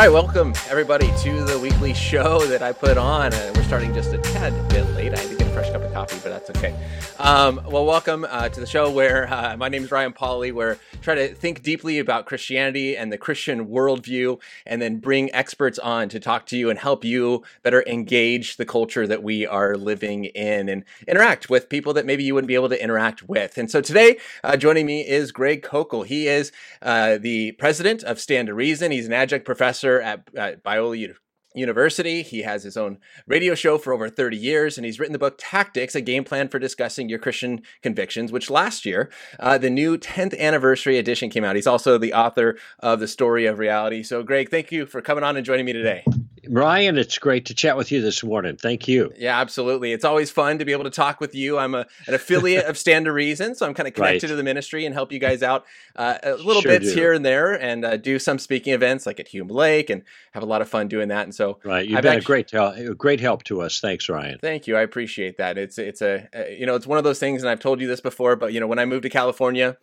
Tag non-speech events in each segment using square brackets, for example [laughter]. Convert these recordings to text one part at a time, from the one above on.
right, welcome everybody to the weekly show that I put on. Uh, we're starting just a tad bit late. I fresh cup of coffee, but that's okay. Um, well, welcome uh, to the show where uh, my name is Ryan Pauly. Where try to think deeply about Christianity and the Christian worldview, and then bring experts on to talk to you and help you better engage the culture that we are living in and interact with people that maybe you wouldn't be able to interact with. And so today, uh, joining me is Greg Koukl. He is uh, the president of Stand to Reason. He's an adjunct professor at, at Biola University. He has his own radio show for over 30 years, and he's written the book Tactics, a game plan for discussing your Christian convictions, which last year, uh, the new 10th anniversary edition came out. He's also the author of The Story of Reality. So, Greg, thank you for coming on and joining me today. Ryan, it's great to chat with you this morning. Thank you. Yeah, absolutely. It's always fun to be able to talk with you. I'm a, an affiliate of Stand to Reason, so I'm kind of [laughs] connected right. to the ministry and help you guys out uh, a little sure bits do. here and there, and uh, do some speaking events like at Hume Lake, and have a lot of fun doing that. And so, right, you've I've been actually, a great help, great help to us. Thanks, Ryan. Thank you. I appreciate that. It's it's a, a you know it's one of those things, and I've told you this before, but you know when I moved to California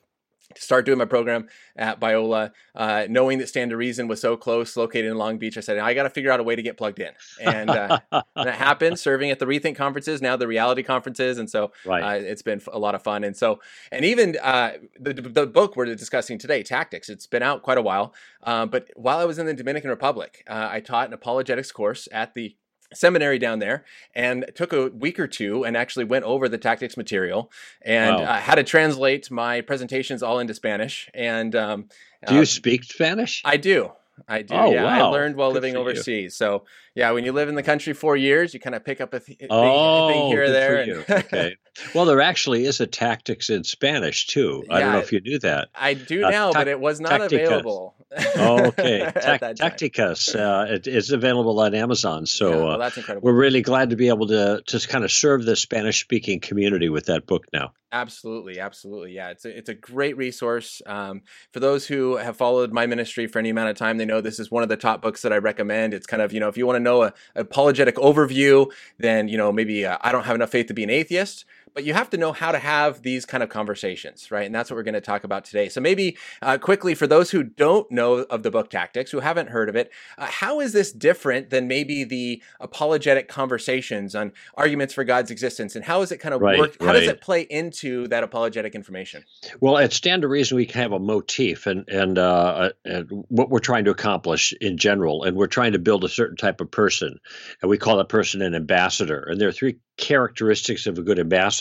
to start doing my program at Biola, uh, knowing that Stand to Reason was so close, located in Long Beach, I said, I got to figure out a way to get plugged in. And, uh, and it [laughs] happened serving at the Rethink conferences, now the reality conferences. And so right. uh, it's been a lot of fun. And so, and even uh, the, the book we're discussing today, Tactics, it's been out quite a while. Uh, but while I was in the Dominican Republic, uh, I taught an apologetics course at the seminary down there and took a week or two and actually went over the tactics material and wow. uh, had to translate my presentations all into Spanish. And um, do you uh, speak Spanish? I do. I do. Oh, yeah, wow. I learned while Good living overseas. You. So yeah, when you live in the country four years, you kind of pick up a th- oh, thing, here or there. And... okay. [laughs] Well, there actually is a tactics in Spanish too. I don't know if you knew that. I do uh, now, uh, ta- but it was not tacticas. available. oh, okay. [laughs] Ta- Tacticus. Uh, it is available on Amazon. So yeah, well, that's incredible. we're really glad to be able to to kind of serve the Spanish speaking community with that book now. Absolutely, absolutely. Yeah, it's a, it's a great resource. Um, for those who have followed my ministry for any amount of time, they know this is one of the top books that I recommend. It's kind of, you know, if you want to know a, apologetic overview, then, you know, maybe uh, I don't have enough faith to be an atheist but you have to know how to have these kind of conversations, right? And that's what we're going to talk about today. So, maybe uh, quickly, for those who don't know of the book Tactics, who haven't heard of it, uh, how is this different than maybe the apologetic conversations on arguments for God's existence? And how is it kind of right, work? How right. does it play into that apologetic information? Well, at Stand to Reason, we can have a motif and, and, uh, and what we're trying to accomplish in general. And we're trying to build a certain type of person. And we call that person an ambassador. And there are three characteristics of a good ambassador.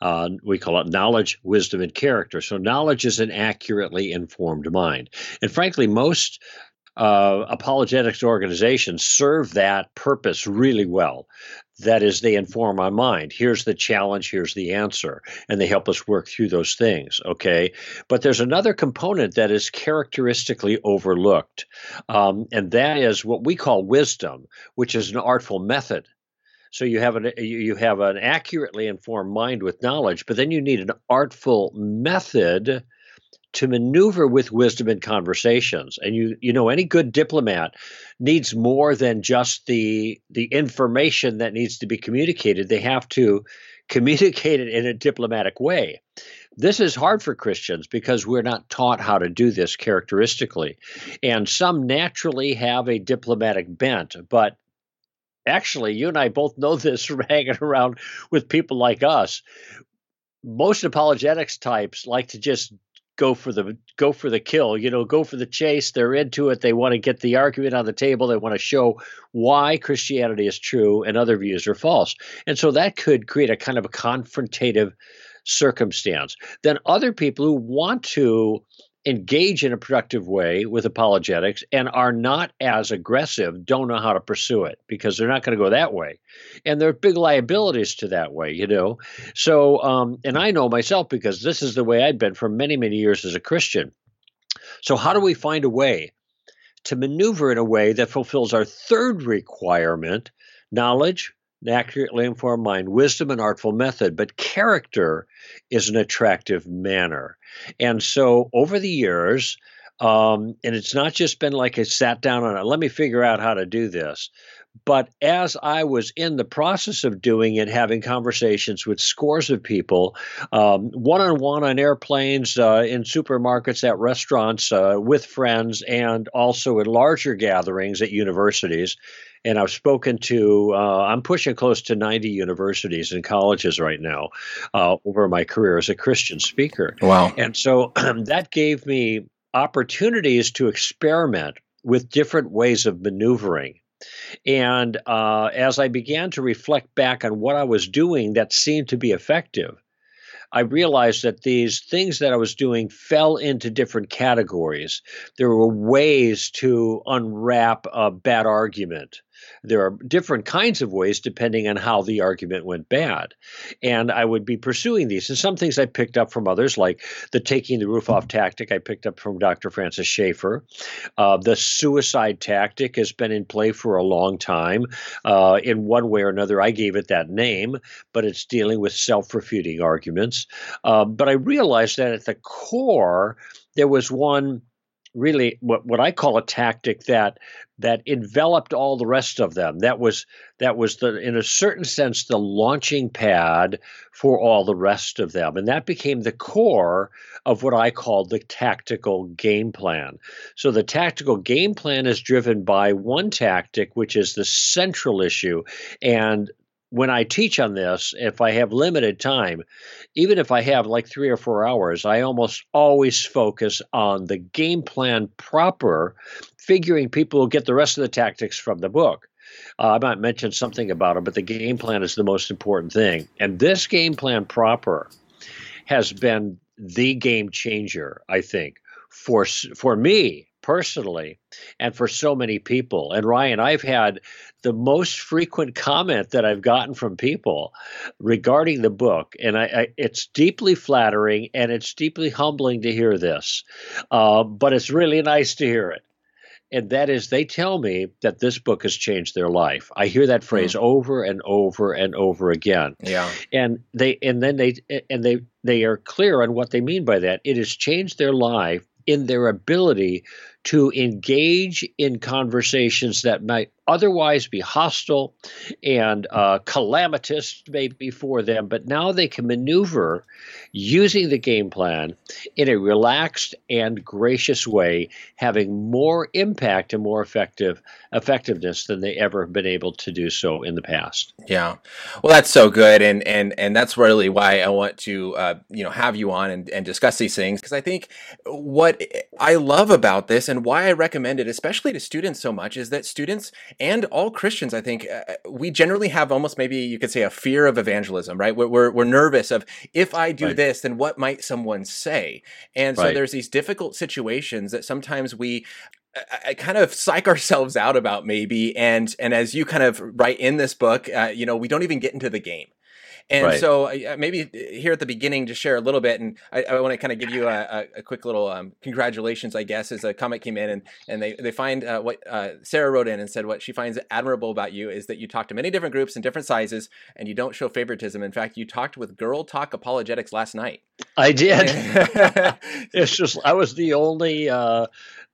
Uh, we call it knowledge, wisdom, and character. So, knowledge is an accurately informed mind. And frankly, most uh, apologetics organizations serve that purpose really well. That is, they inform our mind. Here's the challenge, here's the answer, and they help us work through those things. Okay. But there's another component that is characteristically overlooked, um, and that is what we call wisdom, which is an artful method so you have an you have an accurately informed mind with knowledge, but then you need an artful method to maneuver with wisdom in conversations. And you you know any good diplomat needs more than just the the information that needs to be communicated. They have to communicate it in a diplomatic way. This is hard for Christians because we're not taught how to do this characteristically. And some naturally have a diplomatic bent, but actually, you and I both know this from [laughs] hanging around with people like us. Most apologetics types like to just go for the go for the kill you know go for the chase. They're into it. They want to get the argument on the table. They want to show why christianity is true and other views are false. And so that could create a kind of a confrontative circumstance. Then other people who want to engage in a productive way with apologetics and are not as aggressive don't know how to pursue it because they're not going to go that way. And there are big liabilities to that way you know? So um, and i know myself because this is the way i'd been for many many years as a christian. So how do we find a way to maneuver in a way that fulfills our third requirement knowledge an accurately informed mind, wisdom, and artful method, but character is an attractive manner. And so over the years, um, and it's not just been like I sat down on it, let me figure out how to do this, But as I was in the process of doing it, having conversations with scores of people, one on one on airplanes, uh, in supermarkets, at restaurants, uh, with friends, and also in larger gatherings at universities, and I've spoken to uh, I'm pushing close to 90 universities and colleges right now uh, over my career as a Christian speaker. Wow! And so [clears throat] that gave me opportunities to experiment with different ways of maneuvering. And uh, as I began to reflect back on what I was doing that seemed to be effective, I realized that these things that I was doing fell into different categories. There were ways to unwrap a bad argument there are different kinds of ways depending on how the argument went bad. And I would be pursuing these. And some things I picked up from others, like the taking the roof off tactic, I picked up from Dr. Francis Schaeffer. Uh, the suicide tactic has been in play for a long time. Uh, in one way or another, I gave it that name, but it's dealing with self refuting arguments. Uh, but I realized that at the core, there was one really what, what I call a tactic that that enveloped all the rest of them. That was that was the in a certain sense the launching pad for all the rest of them. And that became the core of what I call the tactical game plan. So the tactical game plan is driven by one tactic, which is the central issue. And when I teach on this, if I have limited time, even if I have like three or four hours, I almost always focus on the game plan proper, figuring people will get the rest of the tactics from the book. Uh, I might mention something about it, but the game plan is the most important thing. And this game plan proper has been the game changer, I think, for for me personally and for so many people. And Ryan, I've had the most frequent comment that I've gotten from people regarding the book, and I, I it's deeply flattering and it's deeply humbling to hear this, uh, but it's really nice to hear it. And that is, they tell me that this book has changed their life. I hear that phrase mm. over and over and over again. Yeah. And they, and then they, and they, they are clear on what they mean by that. It has changed their life in their ability to engage in conversations that might otherwise be hostile and uh, calamitous maybe for them, but now they can maneuver using the game plan in a relaxed and gracious way, having more impact and more effective effectiveness than they ever have been able to do so in the past. Yeah, well, that's so good, and and and that's really why I want to uh, you know have you on and, and discuss these things because I think what I love about this and why I recommend it, especially to students so much, is that students and all Christians, I think, uh, we generally have almost maybe you could say a fear of evangelism, right? We're, we're, we're nervous of if I do right. this, then what might someone say? And so right. there's these difficult situations that sometimes we I kind of psych ourselves out about maybe and and as you kind of write in this book uh, you know we don't even get into the game and right. so uh, maybe uh, here at the beginning, to share a little bit, and I, I want to kind of give you a, a quick little um, congratulations, I guess, as a comment came in, and and they they find uh, what uh, Sarah wrote in and said what she finds admirable about you is that you talk to many different groups and different sizes, and you don't show favoritism. In fact, you talked with Girl Talk Apologetics last night. I did. [laughs] it's just I was the only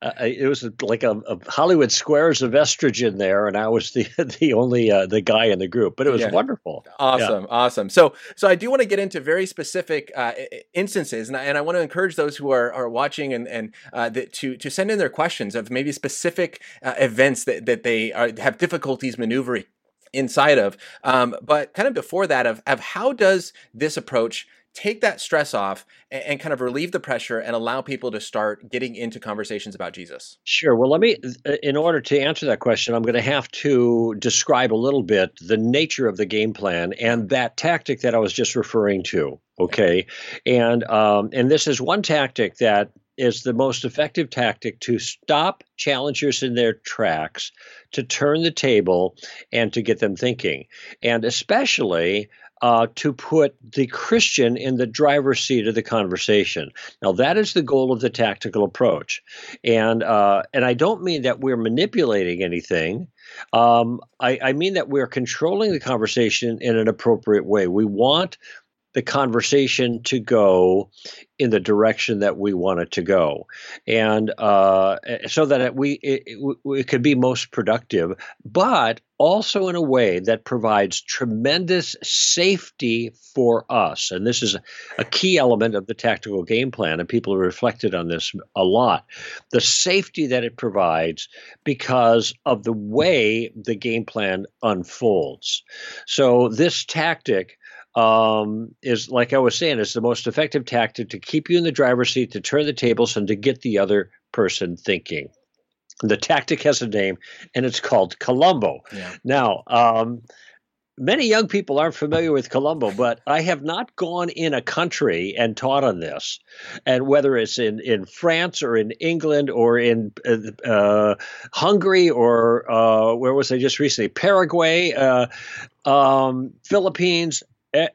uh, it was like a, a, Hollywood Squares of estrogen there, and I was the [laughs] the only uh, the guy in the group. But it was yeah. wonderful. Awesome, yeah. awesome. So so I do want to get into very specific uh, instances, and I, and I want to encourage those who are, are watching and and uh, that to to send in their questions of maybe specific uh, events that that they are, have difficulties maneuvering inside of. Um, but kind of before that, of of how does this approach take that stress off and, and, kind of relieve the pressure and allow people to start getting into conversations about Jesus? Sure. Well, let me, in order to answer that question, I'm going to have to describe a little bit the nature of the game plan and that tactic that I was just referring to. Okay. And, um, and this is one tactic that is the most effective tactic to stop challengers in their tracks, to turn the table, and to get them thinking. And especially uh, to put the Christian in the driver's seat of the conversation. Now, that is the goal of the tactical approach, and uh, and I don't mean that we're manipulating anything. Um, I, I mean that we're controlling the conversation in an appropriate way. We want the conversation to go in the direction that we want it to go, and uh, so that it, we it, it, it could be most productive, but also in a way that provides tremendous safety for us. And this is a key element of the tactical game plan, and people have reflected on this a lot. The safety that it provides because of the way the game plan unfolds. So, this tactic um, is like I was saying, is the most effective tactic to keep you in the driver's seat, to turn the tables, and to get the other person thinking. The tactic has a name, and it's called Columbo. Yeah. Now, um, many young people aren't familiar with Columbo, but I have not gone in a country and taught on this. And whether it's in, in France or in England or in uh, uh Hungary or uh, where was I just recently? Paraguay, uh, um, Philippines,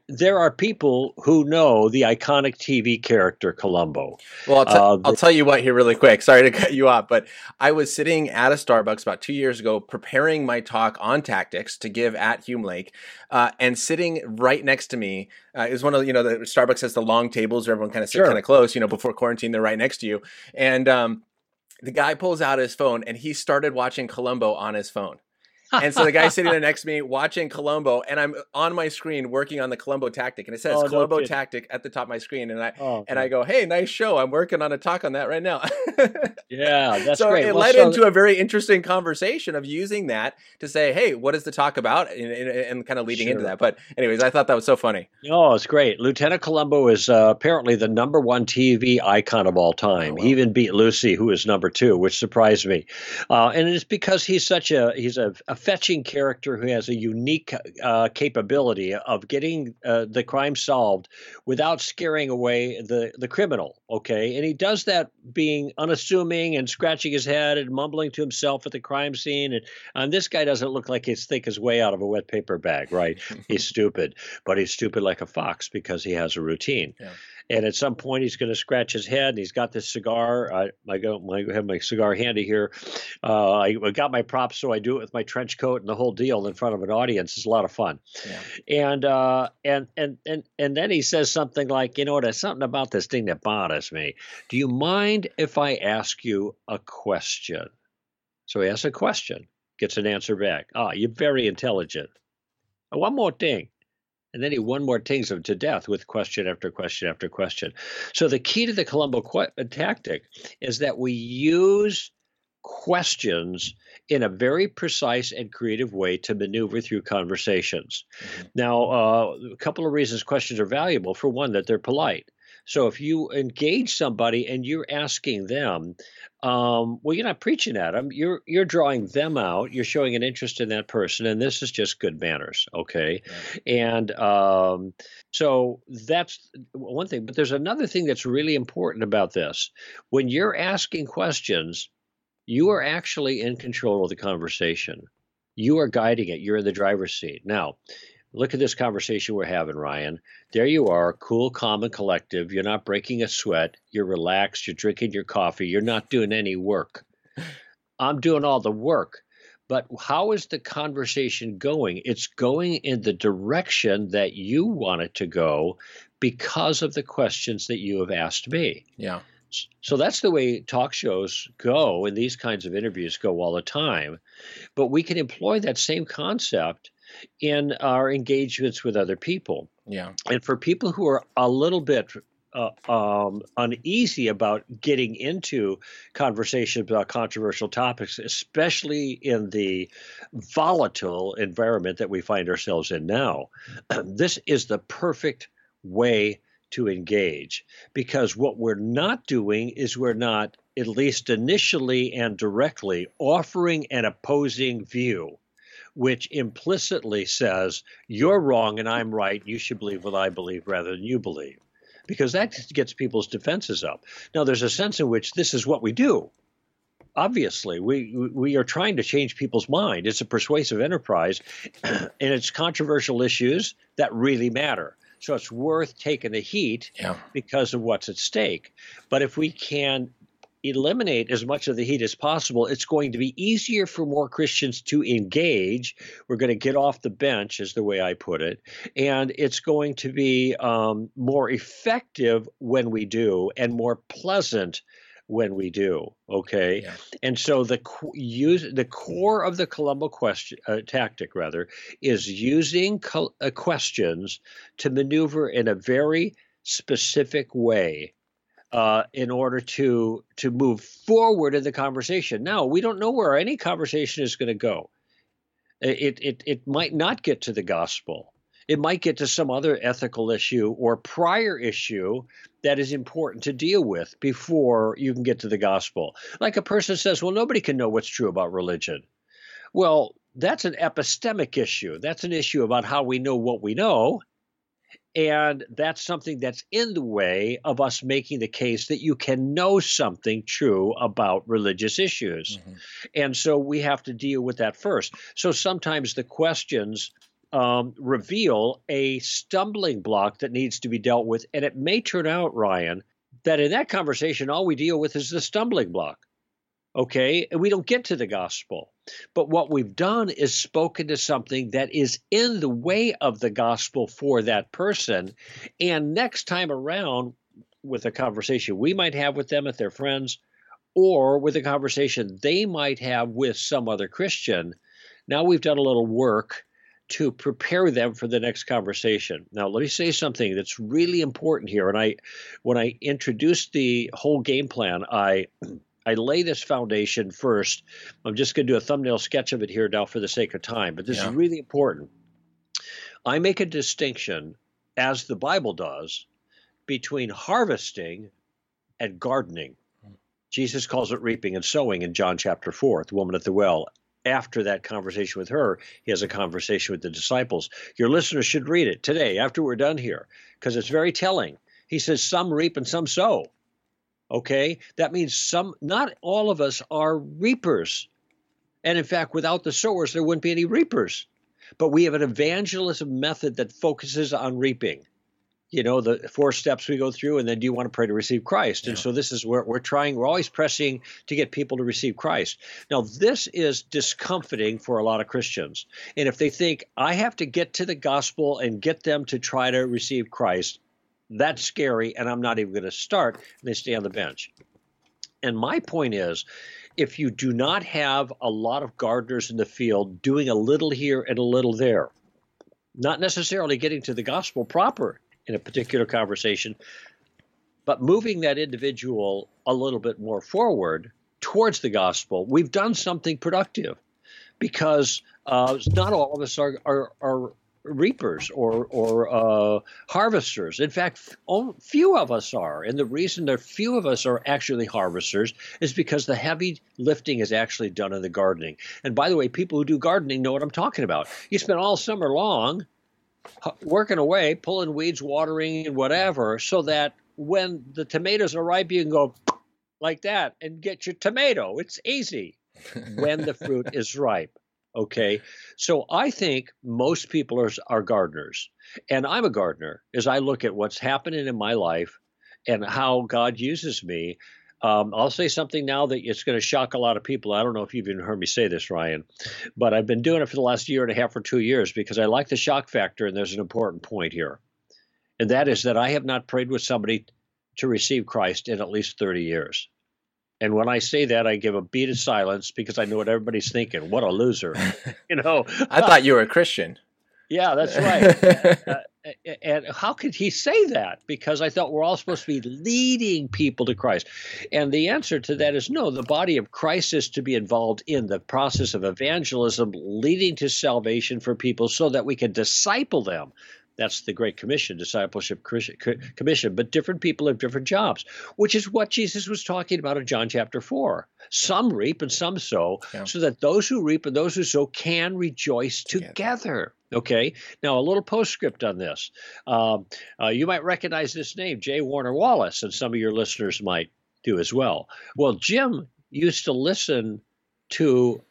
there are people who know the iconic TV character Columbo. Well, I'll, t- uh, I'll, tell you what here really quick. [laughs] Sorry to cut you off, but I was sitting at a Starbucks about two years ago preparing my talk on tactics to give at Hume Lake, uh, and sitting right next to me uh, is one of you know the Starbucks has the long tables where everyone kind of sits sure. kind of close. You know, before quarantine, they're right next to you, and um, the guy pulls out his phone and he started watching Columbo on his phone and so the guy sitting there [laughs] next to me watching Columbo, and I'm on my screen working on the Columbo tactic, and it says oh, Columbo no tactic at the top of my screen, and I oh, and I go, hey, nice show. I'm working on a talk on that right now. [laughs] yeah, that's so great. it well, led into a very interesting conversation of using that to say, hey, what is the talk about, and, and, and kind of leading sure. into that. But anyways, I thought that was so funny. Oh, it's great. Lieutenant Columbo is uh, apparently the number one TV icon of all time. Oh, He even beat Lucy, who is number two, which surprised me, uh, and it's because he's such a he's a, a fetching character who has a unique uh, capability of getting uh, the crime solved without scaring away the, the criminal. Okay. And he does that being unassuming and scratching his head and mumbling to himself at the crime scene. And, and this guy doesn't look like he's thick as way out of a wet paper bag, right? [laughs] he's stupid, but he's stupid like a fox because he has a routine. Yeah and at some point he's going to scratch his head and he's got this cigar. I, I go I have my cigar handy here uh, I, I, got my props so i do it with my trench coat and the whole deal in front of an audience. It's a lot of fun. Yeah. and uh, and and and and then he says something like you know there's something about this thing that bothers me. Do you mind if i ask you a question? So he asks a question gets an answer back. Ah you're very intelligent. One more thing and then he one more tings him to death with question after question after question. So the key to the Columbo qu- uh, tactic is that we use questions in a very precise and creative way to maneuver through conversations. Mm-hmm. Now, uh, a couple of reasons questions are valuable. For one, that they're polite. So if you engage somebody and you're asking them, um, well, you're not preaching at them. You're you're drawing them out. You're showing an interest in that person, and this is just good manners, okay? And um, so that's one thing. But there's another thing that's really important about this. When you're asking questions, you are actually in control of the conversation. You are guiding it. You're in the driver's seat. Now, Look at this conversation we're having, Ryan. There you are, cool, calm, and collective. You're not breaking a sweat. You're relaxed. You're drinking your coffee. You're not doing any work. I'm doing all the work. But how is the conversation going? It's going in the direction that you want it to go because of the questions that you have asked me. Yeah. So that's the way talk shows go, and these kinds of interviews go all the time. But we can employ that same concept in our engagements with other people. Yeah. And for people who are a little bit uh, um, uneasy about getting into conversations about controversial topics, especially in the volatile environment that we find ourselves in now. [clears throat] this is the perfect way to engage because what we're not doing is we're not, at least initially and directly, offering an opposing view which implicitly says you're wrong and I'm right. You should believe what I believe rather than you believe, because that gets people's defenses up. Now, there's a sense in which this is what we do. Obviously, we we are trying to change people's mind. It's a persuasive enterprise, [clears throat] and it's controversial issues that really matter. So it's worth taking the heat yeah. because of what's at stake. But if we can eliminate as much of the heat as possible, it's going to be easier for more Christians to engage. We're going to get off the bench, is the way I put it. And it's going to be um, more effective when we do and more pleasant when we do. Okay, yeah. and so the use the core of the Columbo question uh, tactic rather is using co- uh, questions to maneuver in a very specific way uh, in order to to move forward in the conversation. Now we don't know where any conversation is going to go. It, it it might not get to the gospel it might get to some other ethical issue or prior issue that is important to deal with before you can get to the gospel. Like a person says, well, nobody can know what's true about religion. Well, that's an epistemic issue. That's an issue about how we know what we know. And that's something that's in the way of us making the case that you can know something true about religious issues. Mm-hmm. And so we have to deal with that first. So sometimes the questions um, reveal a stumbling block that needs to be dealt with. And it may turn out, Ryan, that in that conversation, all we deal with is the stumbling block. Okay. And we don't get to the gospel. But what we've done is spoken to something that is in the way of the gospel for that person. And next time around, with a conversation we might have with them if they're friends, or with a conversation they might have with some other Christian, now we've done a little work to prepare them for the next conversation. Now, let me say something that's really important here. And I, when I introduced the whole game plan, I I lay this foundation first. I'm just going to do a thumbnail sketch of it here now for the sake of time, but this yeah. is really important. I make a distinction, as the Bible does, between harvesting and gardening. Jesus calls it reaping and sowing in John chapter 4, the woman at the well after that conversation with her, he has a conversation with the disciples. Your listeners should read it today after we're done here because it's very telling. He says, Some reap and some sow. Okay? That means some, not all of us are reapers. And in fact, without the sowers, there wouldn't be any reapers. But we have an evangelism method that focuses on reaping you know the four steps we go through and then do you want to pray to receive christ yeah. and so this is where we're trying we're always pressing to get people to receive christ now this is discomforting for a lot of christians and if they think i have to get to the gospel and get them to try to receive christ that's scary and i'm not even going to start and they stay on the bench. And my point is if you do not have a lot of gardeners in the field doing a little here and a little there not necessarily getting to the gospel proper in a particular conversation, but moving that individual a little bit more forward towards the gospel, we've done something productive. Because uh, not all of us are, are, are reapers or, or uh, harvesters. In fact, few of us are. And the reason that few of us are actually harvesters is because the heavy lifting is actually done in the gardening. And by the way, people who do gardening know what I'm talking about. You spend all summer long working away, pulling weeds, watering, and whatever, so that when the tomatoes are ripe, you can go like that and get your tomato. It's easy [laughs] when the fruit is ripe. Okay. So I think most people are, are gardeners. And I'm a gardener as I look at what's happening in my life and how God uses me. Um, I'll say something now that it's going to shock a lot of people. I don't know if you've even heard me say this, Ryan, but I've been doing it for the last year and a half or two years because I like the shock factor, and there's an important point here. And that is that I have not prayed with somebody to receive Christ in at least 30 years. And when I say that, I give a beat of silence because I know what everybody's thinking. What a loser. [laughs] you know, I thought you were a Christian. Yeah, that's [laughs] right. uh, and how could he say that? Because I thought we're all supposed to be leading people to Christ. And the answer to that is no. The body of Christ is to be involved in the process of evangelism, leading to salvation for people so that we can disciple them. That's the Great Commission, discipleship commission. But different people have different jobs, which is what Jesus was talking about in John chapter 4. Some reap and some sow, yeah. so that those who reap and those who sow can rejoice together. together. Okay. Now, a little postscript on this. Um, uh, you might recognize this name, J. Warner Wallace, and some of your listeners might do as well. Well, Jim used to listen to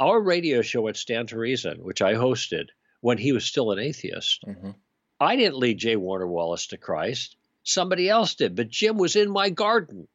our radio show at Stand to Reason, which I hosted when he was still an atheist. Mm-hmm. I didn't lead J. Warner Wallace to Christ. Somebody else did, but Jim was in my garden.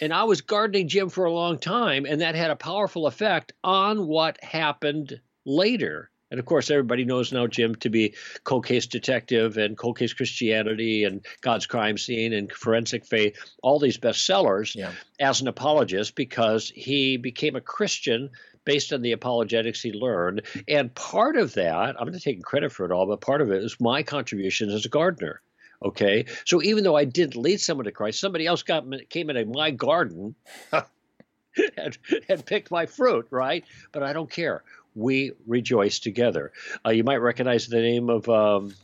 And I was gardening Jim for a long time, and that had a powerful effect on what happened later. And of course, everybody knows now Jim to be cold case detective and cold case Christianity and God's crime scene and forensic faith, all these bestsellers yeah. as an apologist because he became a Christian based on the apologetics he learned. And part of that, I'm not taking credit for it all, but part of it is my contribution as a gardener. Okay, so even though I didn't lead someone to Christ, somebody else got came into my garden [laughs] and, and picked my fruit, right? But I don't care. We rejoice together. Uh, you might recognize the name of um,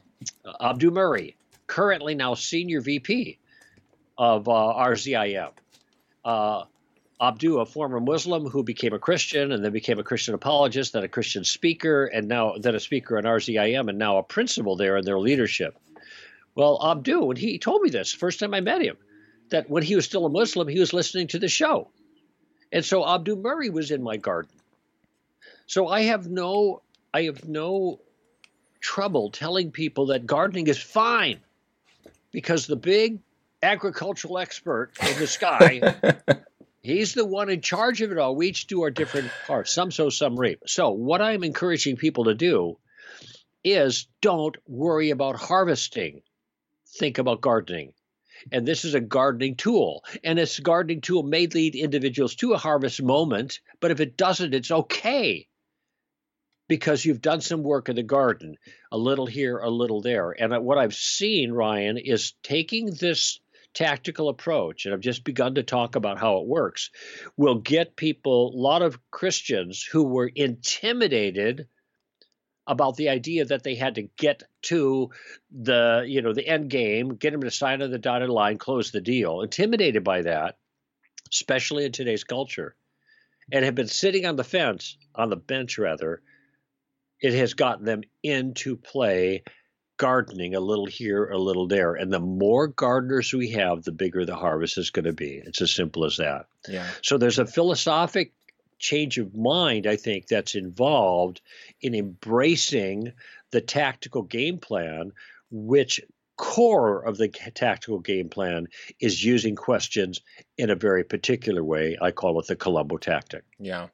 Abdu Murray, currently now senior VP of uh, RZIM. Uh, Abdu, a former Muslim who became a Christian and then became a Christian apologist, then a Christian speaker, and now then a speaker in RZIM, and now a principal there in their leadership. Well, Abdu, when he told me this first time I met him, that when he was still a Muslim, he was listening to the show. And so Abdu Murray was in my garden. So I have no I have no trouble telling people that gardening is fine because the big agricultural expert in the sky [laughs] He's the one in charge of it all. We each do our different [sighs] parts. Some sow, some reap. So, what I'm encouraging people to do is don't worry about harvesting. Think about gardening. And this is a gardening tool. And this gardening tool may lead individuals to a harvest moment, but if it doesn't, it's okay because you've done some work in the garden, a little here, a little there. And what I've seen, Ryan, is taking this tactical approach, and I've just begun to talk about how it works, will get people, a lot of Christians who were intimidated about the idea that they had to get to the you know the end game, get them to sign on the dotted line, close the deal. Intimidated by that, especially in today's culture, and have been sitting on the fence, on the bench rather. It has gotten them into play gardening a little here, a little there. And the more gardeners we have, the bigger the harvest is going to be. It's as simple as that. Yeah. So there's a philosophic change of mind, I think, that's involved in embracing the tactical game plan, which core of the tactical game plan is using questions in a very particular way. I call it the Columbo tactic. Yeah.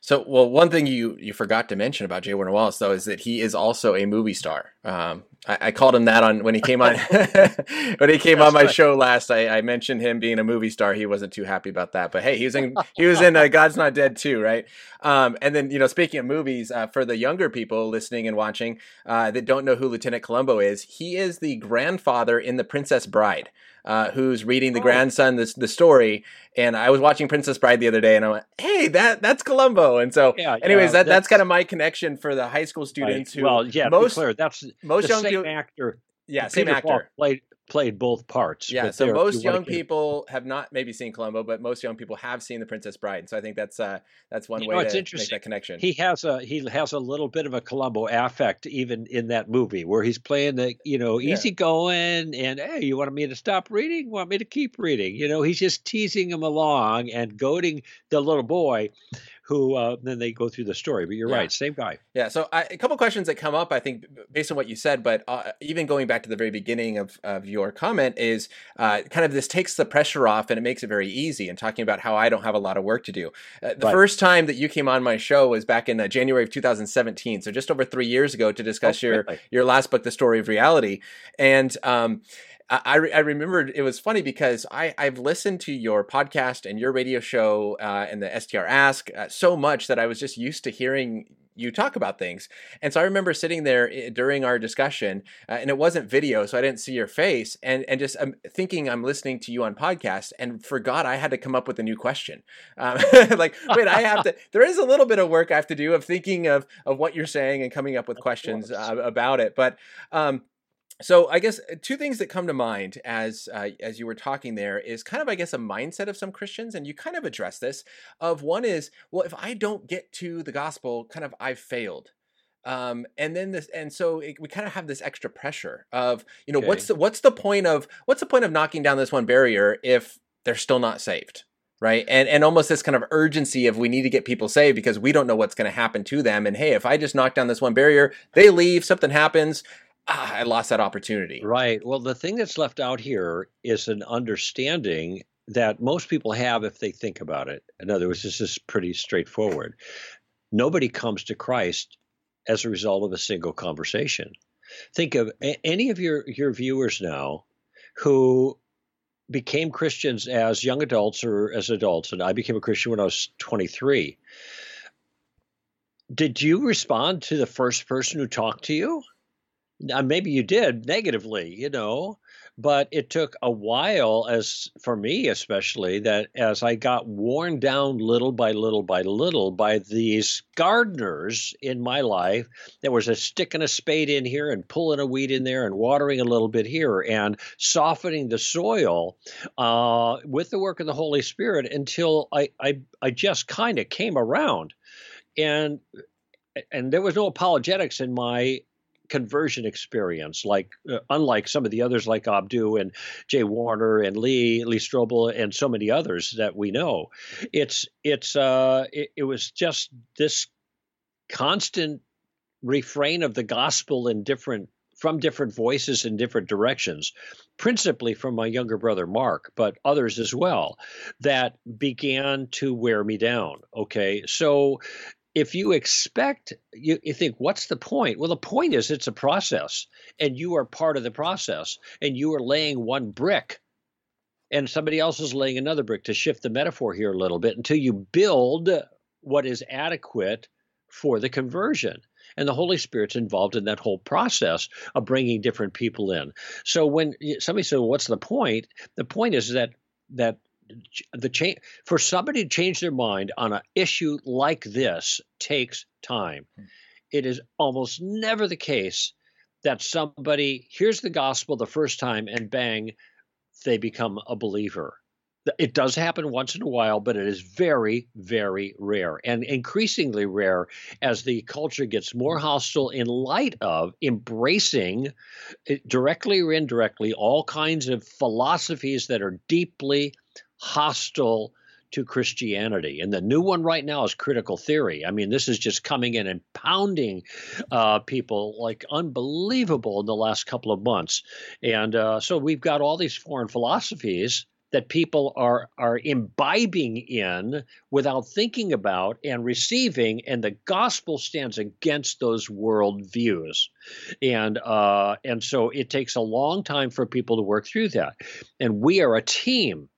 So, well, one thing you you forgot to mention about J. Warner Wallace, though, is that he is also a movie star. Um, I, I, called him that on when he came on [laughs] [laughs] when he came That's on my right. show last. I, I, mentioned him being a movie star. He wasn't too happy about that, but hey, he was in [laughs] he was in uh, God's Not Dead 2, right? Um, and then you know, speaking of movies, uh, for the younger people listening and watching uh, that don't know who Lieutenant Columbo is, he is the grandfather in The Princess Bride uh, who's reading the oh. grandson the, the story. And I was watching Princess Bride the other day, and I went, "Hey, that that's Columbo." And so, yeah, anyways, yeah, that that's, that's kind of my connection for the high school students right. who. Well, yeah, most clear, that's most young same actor. Yeah, same Peter actor played played both parts. Yeah, so most young people have not maybe seen Columbo, but most young people have seen The Princess Bride. So I think that's uh, that's one you way know, to make that connection. He has a he has a little bit of a Columbo affect even in that movie where he's playing the you know easy yeah. going and hey, you want me to stop reading? Want me to keep reading? You know, he's just teasing him along and goading the little boy who uh, then they go through the story. But you're yeah. right, same guy. Yeah. So I, a couple questions that come up, I think, based on what you said, but uh, even going back to the very beginning of, of your comment is uh, kind of this takes the pressure off and it makes it very easy. And talking about how I don't have a lot of work to do. Uh, the right. first time that you came on my show was back in uh, January of 2017, so just over three years ago, to discuss oh, your really? your last book, The Story of Reality, and. Um, I, I remembered it was funny because I, I've listened to your podcast and your radio show uh, and the STR Ask uh, so much that I was just used to hearing you talk about things. And so I remember sitting there eh, during our discussion, uh, and it wasn't video, so I didn't see your face, and and just um, thinking I'm listening to you on podcast, and forgot I had to come up with a new question. Um, [laughs] like, [laughs] wait, I have to. There is a little bit of work I have to do of thinking of of what you're saying and coming up with questions uh, about it, but. Um, so I guess uh, two things that come to mind as uh, as you were talking there is kind of I guess a mindset of some Christians, and you kind of address this. Of one is, well, if I don't get to the gospel, kind of I've failed. Um, and then this, and so it, we kind of have this extra pressure of, you know, okay. what's the what's the point of what's the point of knocking down this one barrier if they're still not saved? right and and almost this kind of urgency of we need to get people saved because we don't know what's going to happen to them and hey if i just knock down this one barrier they leave something happens ah, I lost that opportunity. Right. Well, the thing that's left out here is an understanding that most people have if they think about it. In other words, this is pretty straightforward. Nobody comes to Christ as a result of a single conversation. Think of any of your, your viewers now who became Christians as young adults or as adults, and I became a Christian when I was 23. Did you respond to the first person who talked to you? Now, maybe you did negatively, you know, but it took a while as for me especially that as i got worn down little by little by little by these gardeners in my life there was a stick and a spade in here and pulling a weed in there and watering a little bit here and softening the soil uh, with the work of the holy spirit until i i, I just kind of came around. And and there was no apologetics in my conversion experience, like uh, unlike some of the others like Abdu and J. Warner and Lee Lee Strobel and so many others that we know. It's it's uh it, it was just this constant refrain of the gospel in different from different voices in different directions, principally from my younger brother Mark, but others as well, that began to wear me down. Okay. So if you expect you, you think what's the point? Well the point is it's a process and you are part of the process and you are laying one brick and somebody else is laying another brick to shift the metaphor here a little bit until you build what is adequate for the conversion. And the holy spirit's involved in that whole process of bringing different people in. So when somebody says well, what's the point? The point is that that the change for somebody to change their mind on an issue like this takes time. Hmm. It is almost never the case that somebody hears the gospel the first time and bang, they become a believer. It does happen once in a while, but it is very, very rare and increasingly rare as the culture gets more hostile in light of embracing, eh, directly or indirectly, all kinds of philosophies that are deeply hostile to Christianity. And the new one right now is critical theory. I mean, this is just coming in and pounding uh, people like unbelievable in the last couple of months. And uh, so we've got all these foreign philosophies that people are are imbibing in without thinking about and receiving, and the gospel stands against those worldviews, and uh, and so it takes a long time for people to work through that, and we are a team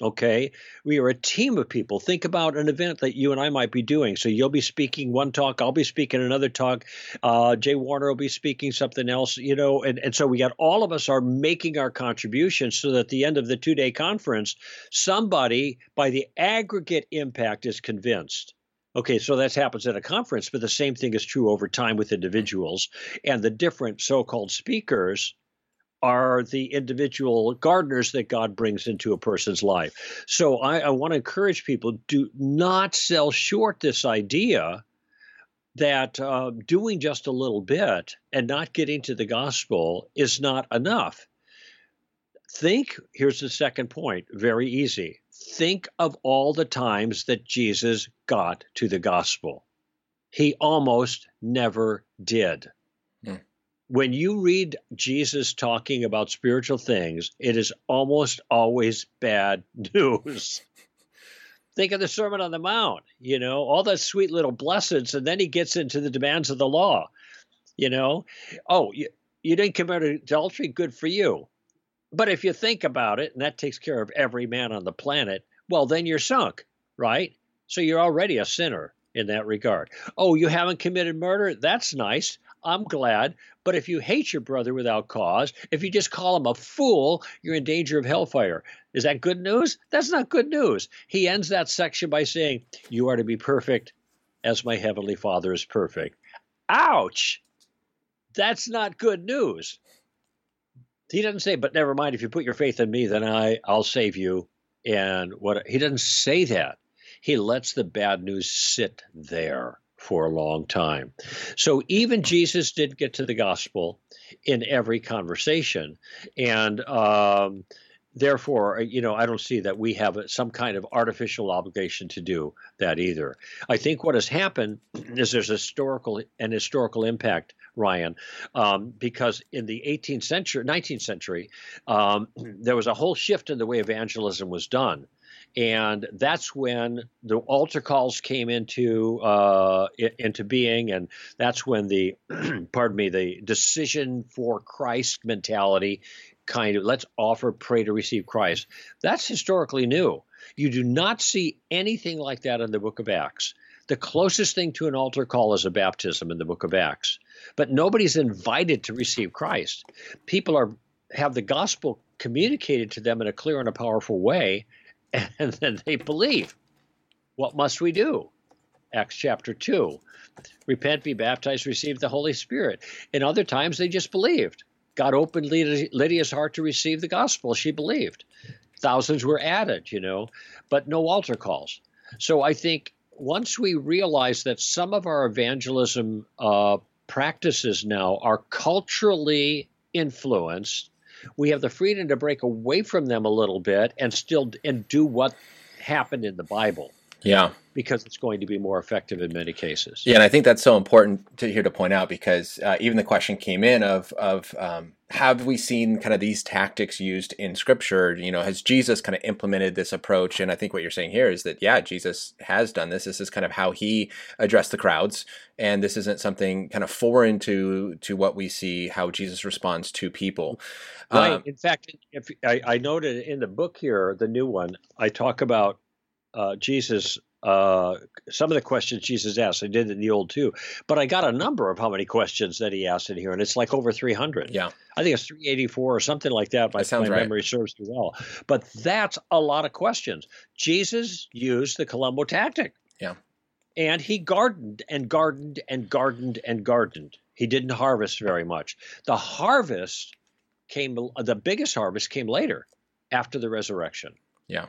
Okay. We are a team of people. Think about an event that you and I might be doing. So you'll be speaking one talk, I'll be speaking another talk, uh, J. Warner will be speaking something else, you know, and, and so we got all of us are making our contributions so that at the end of the two day conference, somebody by the aggregate impact is convinced. Okay, so that happens at a conference, but the same thing is true over time with individuals and the different so called speakers are the individual gardeners that God brings into a person's life. So I, I want to encourage people do not sell short this idea that uh, doing just a little bit and not getting to the gospel is not enough. Think, here's the second point, very easy. Think of all the times that Jesus got to the gospel. He almost never did when you read Jesus talking about spiritual things, it is almost always bad [laughs] news. Think of the Sermon on the Mount, you know, all that sweet little blessings, and then he gets into the demands of the law. You know, oh, you, you didn't commit adultery, good for you. But if you think about it, and that takes care of every man on the planet, well, then you're sunk, right? So you're already a sinner in that regard. Oh, you haven't committed murder? That's nice. I'm glad. But if you hate your brother without cause, if you just call him a fool, you're in danger of hellfire. Is that good news? That's not good news. He ends that section by saying, You are to be perfect as my heavenly Father is perfect. Ouch! That's not good news. He doesn't say, but never mind, if you put your faith in me, then I, I'll save you. And what he doesn't say that. He lets the bad news sit there for a long time. So even Jesus did get to the gospel in every conversation. And um, therefore, you know, I don't see that we have some kind of artificial obligation to do that either. I think what has happened is there's historical an historical impact Ryan, um, because in the 18th century, 19th century, um, there was a whole shift in the way evangelism was done. And that's when the altar calls came into uh, into being, and that's when the, [clears throat] pardon me, the decision for Christ mentality, kind of let's offer, pray to receive Christ. That's historically new. You do not see anything like that in the Book of Acts. The closest thing to an altar call is a baptism in the Book of Acts, but nobody's invited to receive Christ. People are have the gospel communicated to them in a clear and a powerful way [laughs] and then they believe. What must we do? Acts chapter 2. Repent, be baptized, receive the Holy Spirit. In other times, they just believed. God opened Lydia's heart to receive the gospel. She believed. Thousands were added, you know, but no altar calls. So I think once we realize that some of our evangelism uh, practices now are culturally influenced, we have the freedom to break away from them a little bit and still and do what happened in the Bible. Yeah. Because it's going to be more effective in many cases. Yeah, and I think that's so important to here to point out because uh, even the question came in of of um, have we seen kind of these tactics used in Scripture? You know, has Jesus kind of implemented this approach? And I think what you're saying here is that yeah, Jesus has done this. This is kind of how he addressed the crowds, and this isn't something kind of foreign to to what we see how Jesus responds to people. Right. Um, in fact, if I, I noted in the book here, the new one, I talk about uh, Jesus, uh, some of the questions Jesus asked. I did in the old too, but I got a number of how many questions that he asked in here, and it's like over 300. Yeah, I think it's 384 or something like that. My, that my right. memory serves me well. But that's a lot of questions. Jesus used the Columbo tactic. Yeah, and he gardened and gardened and gardened and gardened. He didn't harvest very much. The harvest came. The biggest harvest came later, after the resurrection. Yeah.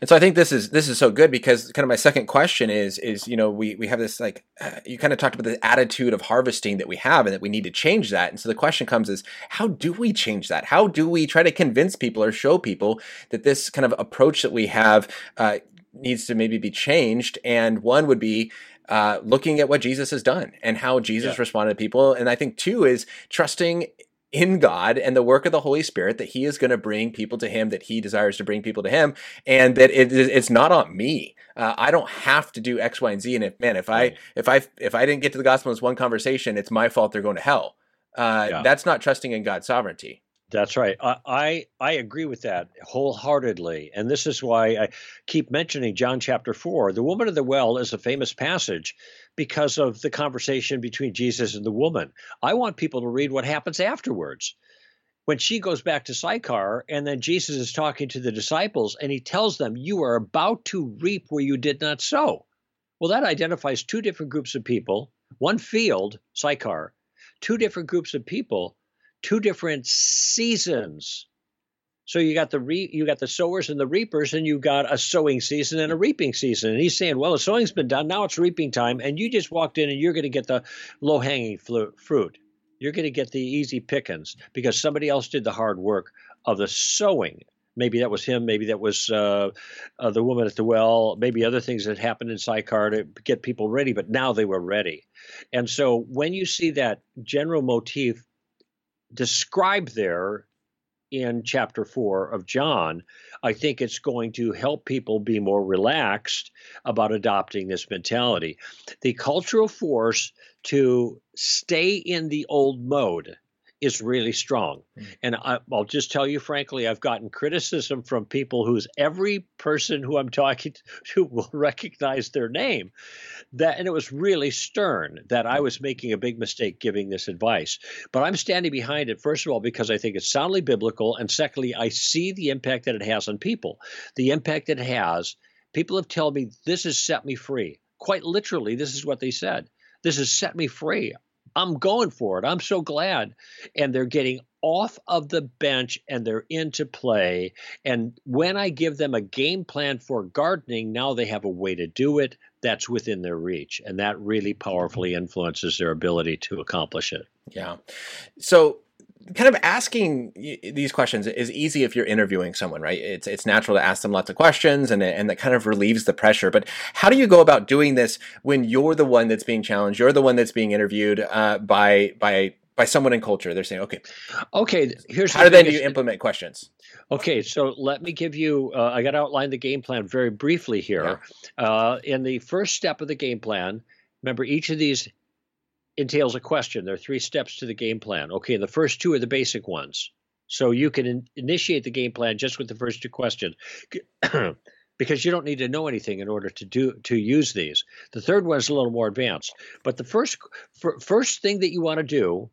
And so I think this is this is so good because kind of my second question is is you know we we have this like uh, you kind of talked about the attitude of harvesting that we have and that we need to change that. And so the question comes is how do we change that? How do we try to convince people or show people that this kind of approach that we have uh, needs to maybe be changed? And one would be uh, looking at what Jesus has done and how Jesus yeah. responded to people. And I think two is trusting in God and the work of the Holy Spirit that He is going to bring people to Him, that He desires to bring people to Him, and that it, it's not on me. Uh, I don't have to do X, Y, and Z. And if man, if I if I if I didn't get to the gospel in this one conversation, it's my fault. They're going to hell. Uh, yeah. That's not trusting in God's sovereignty. That's right. I, I, I agree with that wholeheartedly, and this is why I keep mentioning John chapter four. The woman of the well is a famous passage because of the conversation between Jesus and the woman. I want people to read what happens afterwards. When she goes back to Sychar, and then Jesus is talking to the disciples, and he tells them, "You are about to reap where you did not sow." Well, that identifies two different groups of people. One field, Sychar, two different groups of people two different seasons. So you got the re- you got the sowers and the reapers, and you got a sowing season and a reaping season. And he's saying, well, the sowing's been done, now it's reaping time, and you just walked in, and you're going to get the low hanging fruit. You're going to get the easy pickings because somebody else did the hard work of the sowing. Maybe that was him. Maybe that was uh, uh, the woman at the well. Maybe other things that happened in Sychar to get people ready. But now they were ready. And so when you see that general motif described there in chapter 4 of John, I think it's going to help people be more relaxed about adopting this mentality. The cultural force to stay in the old mode is really strong. Mm. And I, will just tell you frankly, I've gotten criticism from people whose every person who I'm talking to [laughs] will recognize their name. That and it was really stern that I was making a big mistake giving this advice. But I'm standing behind it first of all because I think it's soundly biblical, and secondly, I see the impact that it has on people. The impact it has. People have told me this has set me free. Quite literally, this is what they said. This has set me free. I'm going for it. I'm so glad. And they're getting off of the bench and they're into play. And when I give them a game plan for gardening, now they have a way to do it that's within their reach. And that really powerfully influences their ability to accomplish it. Yeah. So kind of asking these questions is easy if you're interviewing someone, right? It's it's natural to ask them lots of questions, and and that kind of relieves the pressure. But how do you go about doing this when you're the one that's being challenged, you're the one that's being interviewed uh, by by by someone in culture? They're saying, okay, okay, here's how the then do you implement questions? Okay, so let me give you. Uh, I got to outline the game plan very briefly here. Yeah. Uh, in the first step of the game plan, remember each of these entails a question. There are three steps to the game plan. Okay, the first two are the basic ones. So you can in- initiate the game plan just with the first two questions. [clears throat] because you don't need to know anything in order to do to use these. The third one is a little more advanced. But the first first thing that you want to do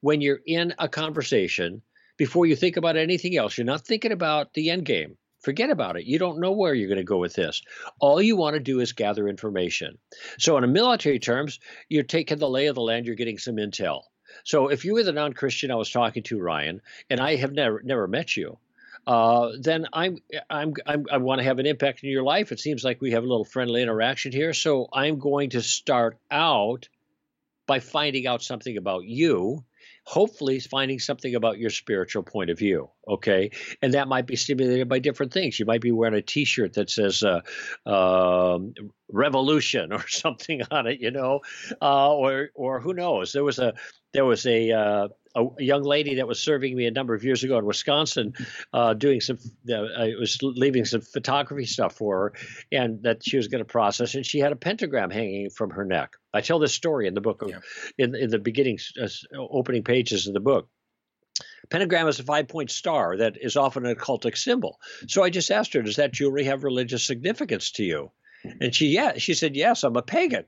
when you're in a conversation before you think about anything else, you're not thinking about the end game. Forget about it. You don't know where you're going to go with this. All you want to do is gather information. So, in military terms, you're taking the lay of the land, you're getting some intel. So, if you were the non Christian I was talking to, Ryan, and I have never, never met you, uh, then I'm, I'm, I'm, i want to have an impact in your life. It seems like we have a little friendly interaction here. So, I'm going to start out by finding out something about you hopefully finding something about your spiritual point of view. Okay. And that might be stimulated by different things. You might be wearing a t shirt that says uh, uh, revolution or [laughs] something on it, you know, uh, or, or who knows. There was a, there was a, uh, a, young lady that was serving me a number of years ago in Wisconsin, uh, doing some, uh, I was leaving some photography stuff for her, and that she was going to process, and she had a pentagram hanging from her neck. I tell this story in the book, of, yeah. in in the beginning, uh, opening pages of the book. Pentagram is a five point star that is often an occultic symbol. So I just asked her, "Does that jewelry have religious significance to you?" And she, yeah, she said, "Yes, I'm a pagan."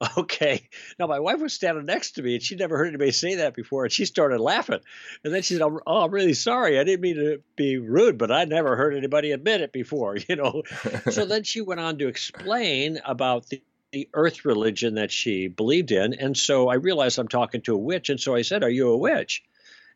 [laughs] Okay. Now my wife was standing next to me, and she'd never heard anybody say that before, and she started laughing. And then she said, "Oh, I'm really sorry. I didn't mean to be rude, but I never heard anybody admit it before." [laughs] You know. so then she went on to explain about the the earth religion that she believed in. And so I realized I'm talking to a witch. And so I said, Are you a witch?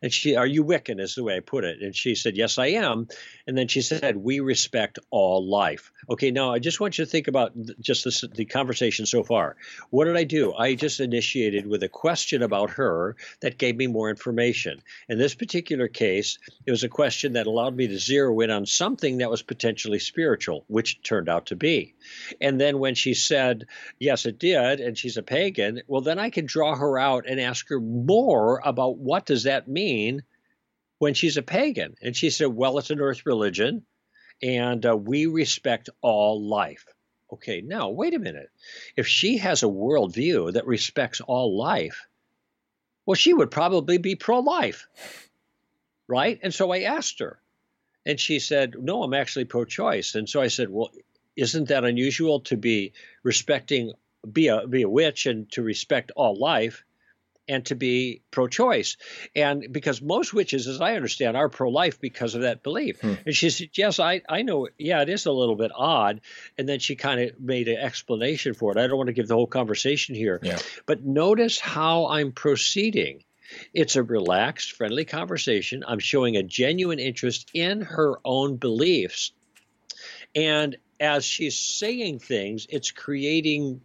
And she, Are you Wiccan? is the way I put it. And she said, Yes, I am. And then she said, We respect all life. Okay, now I just want you to think about just this, the conversation so far. What did I do? I just initiated with a question about her that gave me more information. In this particular case, it was a question that allowed me to zero in on something that was potentially spiritual, which turned out to be. And then when she said, Yes, it did, and she's a pagan, well, then I can draw her out and ask her more about what does that mean when she's a pagan. And she said, Well, it's an earth religion and uh, we respect all life. Okay, now wait a minute. If she has a worldview that respects all life, well, she would probably be pro life, right? And so I asked her, and she said, No, I'm actually pro choice. And so I said, Well, isn't that unusual to be respecting, be a, be a witch and to respect all life? and to be pro choice. And because most witches, as I understand, are pro life because of that belief. Hmm. And she said, Yes, I, I know. Yeah, it is a little bit odd. And then she kind of made an explanation for it. I don't want to give the whole conversation here. Yeah. But notice how I'm proceeding. It's a relaxed, friendly conversation. I'm showing a genuine interest in her own beliefs. And as she's saying things, it's creating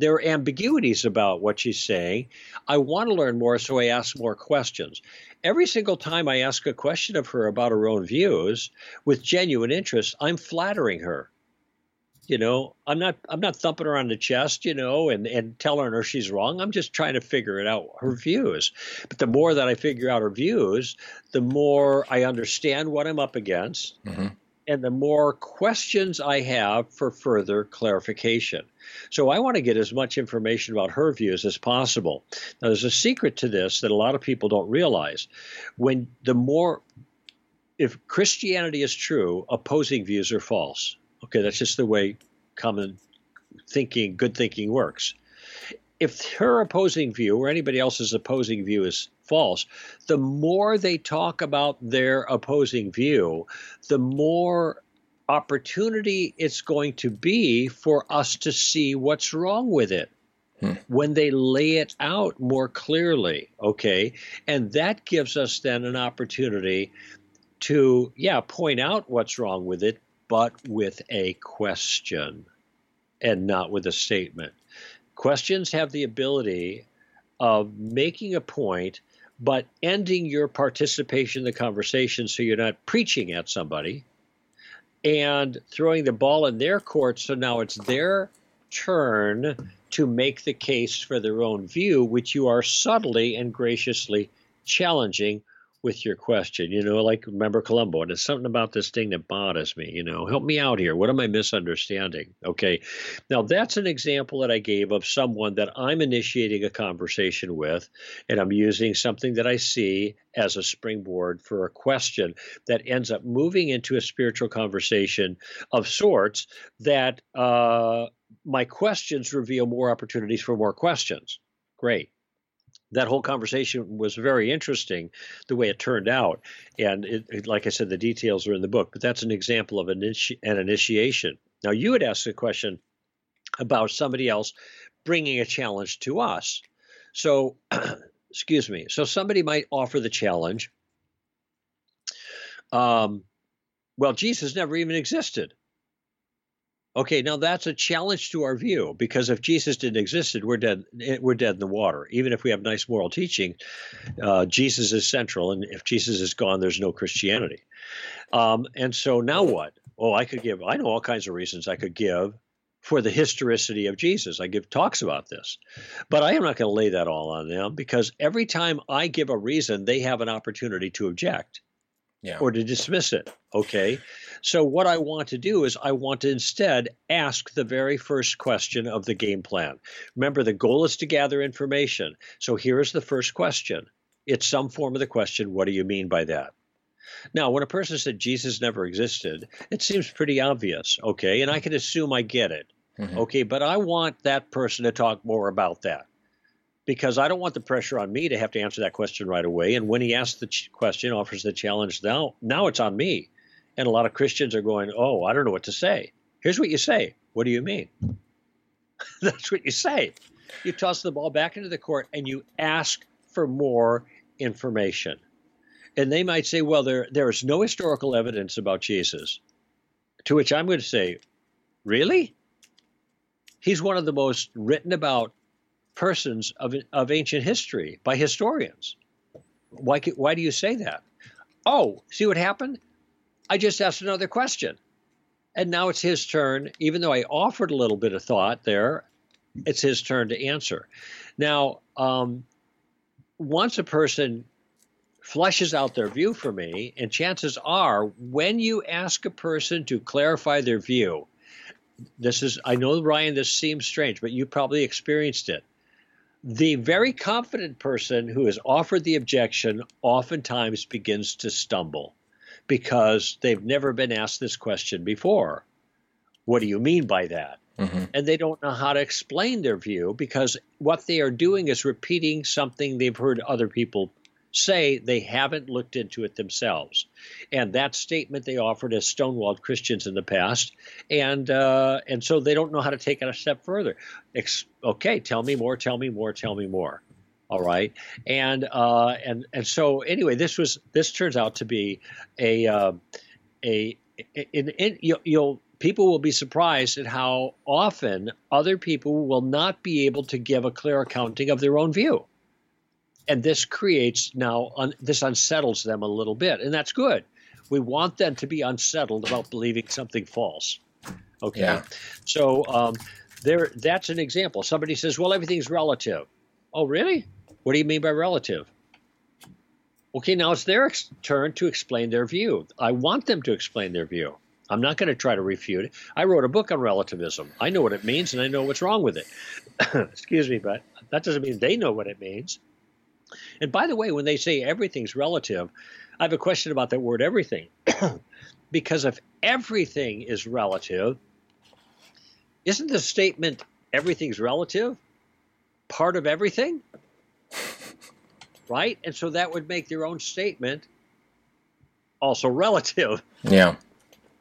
there are ambiguities about what she's saying. I want to learn more, so I ask more questions. Every single time I ask a question of her about her own views with genuine interest, I'm flattering her. You know, I'm not I'm not thumping her on the chest, you know, and, and telling her she's wrong. I'm just trying to figure it out her views. But the more that I figure out her views, the more I understand what I'm up against. Mm-hmm and the more questions I have for further clarification. So I want to get as much information about her views as possible. Now, there's a secret to this that a lot of people don't realize. When the more, if Christianity is true, opposing views are false. Okay, that's just the way common thinking, good thinking works. If her opposing view or anybody else's opposing view is false, the more they talk about their opposing view, the more opportunity it's going to be for us to see what's wrong with it. Hmm. When they lay it out more clearly, okay? And that gives us then an opportunity to, yeah, point out what's wrong with it, but with a question and not with a statement. Questions have the ability of making a point, but ending your participation in the conversation so you're not preaching at somebody and throwing the ball in their court so now it's their turn to make the case for their own view, which you are subtly and graciously challenging with your question. You know, like remember Columbo, and it's something about this thing that bothers me. You know, help me out here. What am I misunderstanding? Okay. Now, that's an example that I gave of someone that I'm initiating a conversation with, and I'm using something that I see as a springboard for a question that ends up moving into a spiritual conversation of sorts that uh, my questions reveal more opportunities for more questions. Great that whole conversation was very interesting the way it turned out. And it, it, like i said the details are in the book but that's an example of an, initi- an initiation. Now you had asked a question about somebody else bringing a challenge to us. So [clears throat] excuse me. So somebody might offer the challenge um, well jesus never even existed Okay, now that's a challenge to our view because if Jesus didn't exist, we're dead. Eh, we're dead in the water. Even if we have nice moral teaching, uh, Jesus is central, and if Jesus is gone, there's no Christianity. Um, and so now what? Oh, I could give. I know all kinds of reasons I could give for the historicity of Jesus. I give talks about this, but I am not going to lay that all on them because every time I give a reason, they have an opportunity to object yeah. or to dismiss it. Okay. So, what I want to do is, I want to instead ask the very first question of the game plan. Remember, the goal is to gather information. So, here is the first question it's some form of the question what do you mean by that? Now, when a person said Jesus never existed, it seems pretty obvious. Okay. And I can assume I get it. Mm-hmm. Okay. But I want that person to talk more about that because I don't want the pressure on me to have to answer that question right away. And when he asks the ch- question, offers the challenge, now now it's on me. And a lot of Christians are going, "Oh, I don't know what to say." Here's what you say. What do you mean? [laughs] That's what you say. You toss the ball back into the court and you ask for more information. And they might say, "Well, there there is no historical evidence about Jesus." To which I'm going to say, "Really?" He's one of the most written about persons of, of ancient history by historians. Why, why do you say that? Oh, see what happened? I just asked another question. And now it's his turn, even though I offered a little bit of thought there, it's his turn to answer. Now, um, once a person fleshes out their view for me, and chances are when you ask a person to clarify their view, this is, I know, Ryan, this seems strange, but you probably experienced it the very confident person who has offered the objection oftentimes begins to stumble because they've never been asked this question before. What do you mean by that? Mm-hmm. And they don't know how to explain their view because what they are doing is repeating something they've heard other people say they haven't looked into it themselves. And that statement they offered as stonewalled Christians in the past, and uh, and so they don't know how to take it a step further. Ex- okay, tell me more, tell me more, tell me more. All right, and uh, and and so anyway, this was this turns out to be a uh, a in, in, you'll, you'll people will be surprised at how often other people will not be able to give a clear accounting of their own view and this creates now un, this unsettles them a little bit and that's good. We want them to be unsettled about believing something false. Okay. Yeah. so um, there that's an example. Somebody says well everything's relative. Oh really? What do you mean by relative? Okay now it's their ex- turn to explain their view. I want them to explain their view. I'm not going to try to refute it. I wrote a book on relativism. I know what it means and i know what's wrong with it. [coughs] Excuse me but that doesn't mean they know what it means and by the way, when they say everything's relative, I have a question about that word everything. [coughs] because if everything is relative, isn't the statement everything's relative part of everything? Right? And so that would make their own statement also relative. Yeah.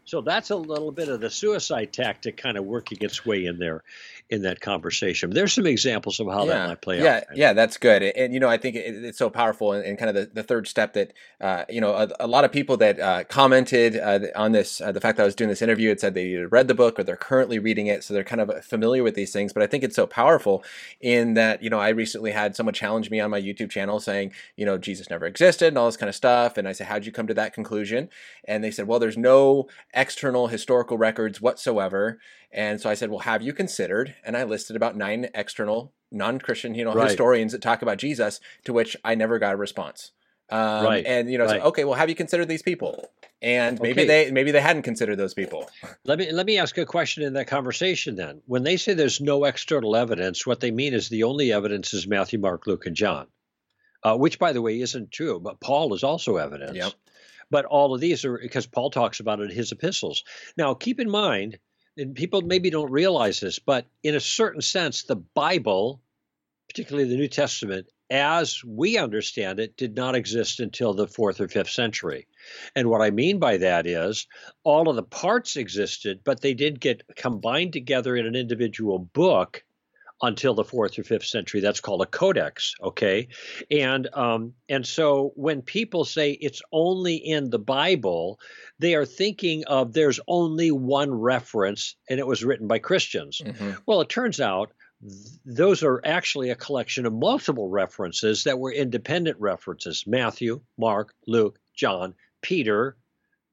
So that's a little bit of the suicide tactic kind of working its way in there in that conversation. There's some examples of how yeah. that might play yeah, out. Yeah, yeah, that's good. And, you know, I think it, it's so powerful and, and, kind of the, the third step that, uh, you know, a, a, lot of people that uh, commented uh, on this, uh, the fact that I was doing this interview, had said they either read the book or they're currently reading it. So they're kind of familiar with these things. But I think it's so powerful in that, you know, I recently had someone challenge me on my YouTube channel saying, you know, Jesus never existed and all this kind of stuff. And I said, how'd you come to that conclusion? And they said, well, there's no external historical records whatsoever. And so I said, well, have you considered? And I listed about nine external non-Christian, you know, right. historians that talk about Jesus, to which I never got a response. Um, right. And you know, right. so, okay, well, have you considered these people? And maybe okay. they maybe they hadn't considered those people. Let me let me ask a question in that conversation. Then, when they say there's no external evidence, what they mean is the only evidence is Matthew, Mark, Luke, and John, uh, which, by the way, isn't true. But Paul is also evidence. Yep. But all of these are because Paul talks about it in his epistles. Now, keep in mind and people maybe don't realize this, but in a certain sense, the Bible, particularly the New Testament, as we understand it, did not exist until the fourth or fifth century. And what I mean by that is all of the parts existed, but they did get combined together in an individual book until the fourth or fifth century. That's called a codex. Okay, and um, and so when people say it's only in the Bible, they are thinking of there's only one reference, and it was written by Christians. Mm-hmm. Well, it turns out those are actually a collection of multiple references that were independent references Matthew, Mark, Luke, John, Peter,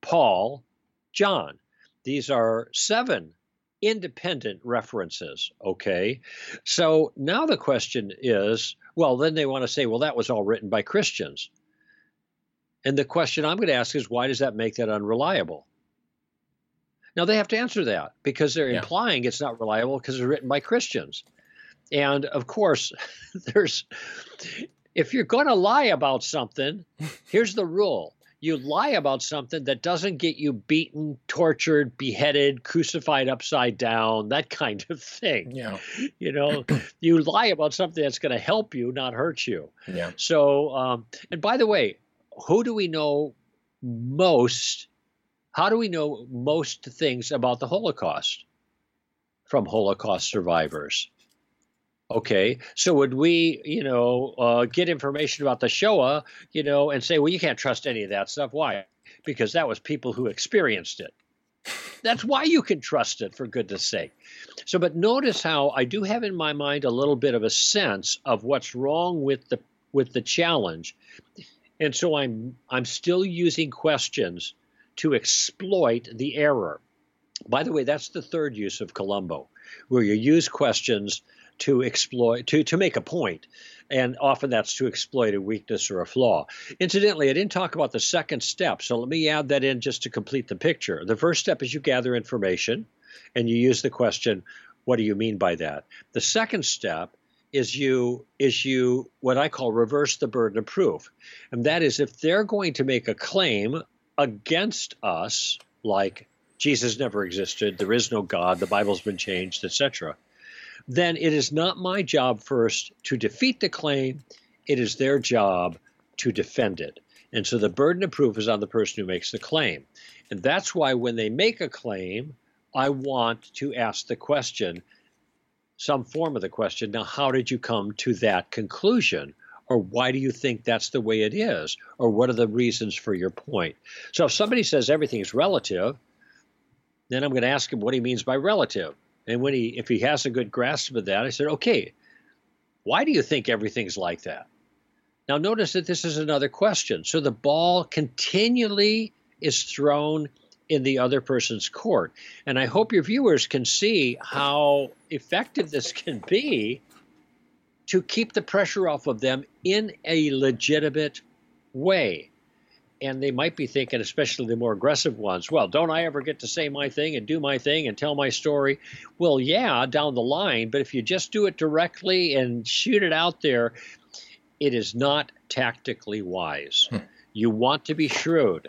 Paul, John. These are seven independent references. Okay. So now the question is well, then they want to say, well, that was all written by Christians. And the question I'm going to ask is, why does that make that unreliable? Now they have to answer that because they're yeah. implying it's not reliable because it's written by Christians. And of course, [laughs] there's if you're going to lie about something, here's the rule you lie about something that doesn't get you beaten, tortured, beheaded, crucified upside down, that kind of thing. Yeah. You know, [clears throat] you lie about something that's going to help you, not hurt you. Yeah. So, um, and by the way, who do we know most? How do we know most things about the Holocaust from Holocaust survivors? Okay, so would we, you know, uh, get information about the Shoah, you know, and say, well, you can't trust any of that stuff? Why? Because that was people who experienced it. That's why you can trust it, for goodness sake. So, but notice how I do have in my mind a little bit of a sense of what's wrong with the with the challenge, and so I'm I'm still using questions to exploit the error. By the way, that's the third use of Columbo, where you use questions to exploit to to make a point and often that's to exploit a weakness or a flaw. Incidentally, I didn't talk about the second step, so let me add that in just to complete the picture. The first step is you gather information and you use the question, what do you mean by that? The second step is you is you what I call reverse the burden of proof. And that is if they're going to make a claim against us like Jesus never existed, there is no God, the Bible's been changed, etc then it is not my job first to defeat the claim. It is their job to defend it. And so the burden of proof is on the person who makes the claim. And that's why when they make a claim, I want to ask the question, some form of the question, now, how did you come to that conclusion? Or why do you think that's the way it is? Or what are the reasons for your point? So if somebody says everything is relative, then I'm going to ask him what he means by relative. And when he, if he has a good grasp of that, I said, okay, why do you think everything's like that? Now, notice that this is another question. So the ball continually is thrown in the other person's court. And I hope your viewers can see how effective this can be to keep the pressure off of them in a legitimate way and they might be thinking, especially the more aggressive ones, well, don't I ever get to say my thing and do my thing and tell my story? Well, yeah, down the line, but if you just do it directly and shoot it out there, it is not tactically wise. Hmm. You want to be shrewd.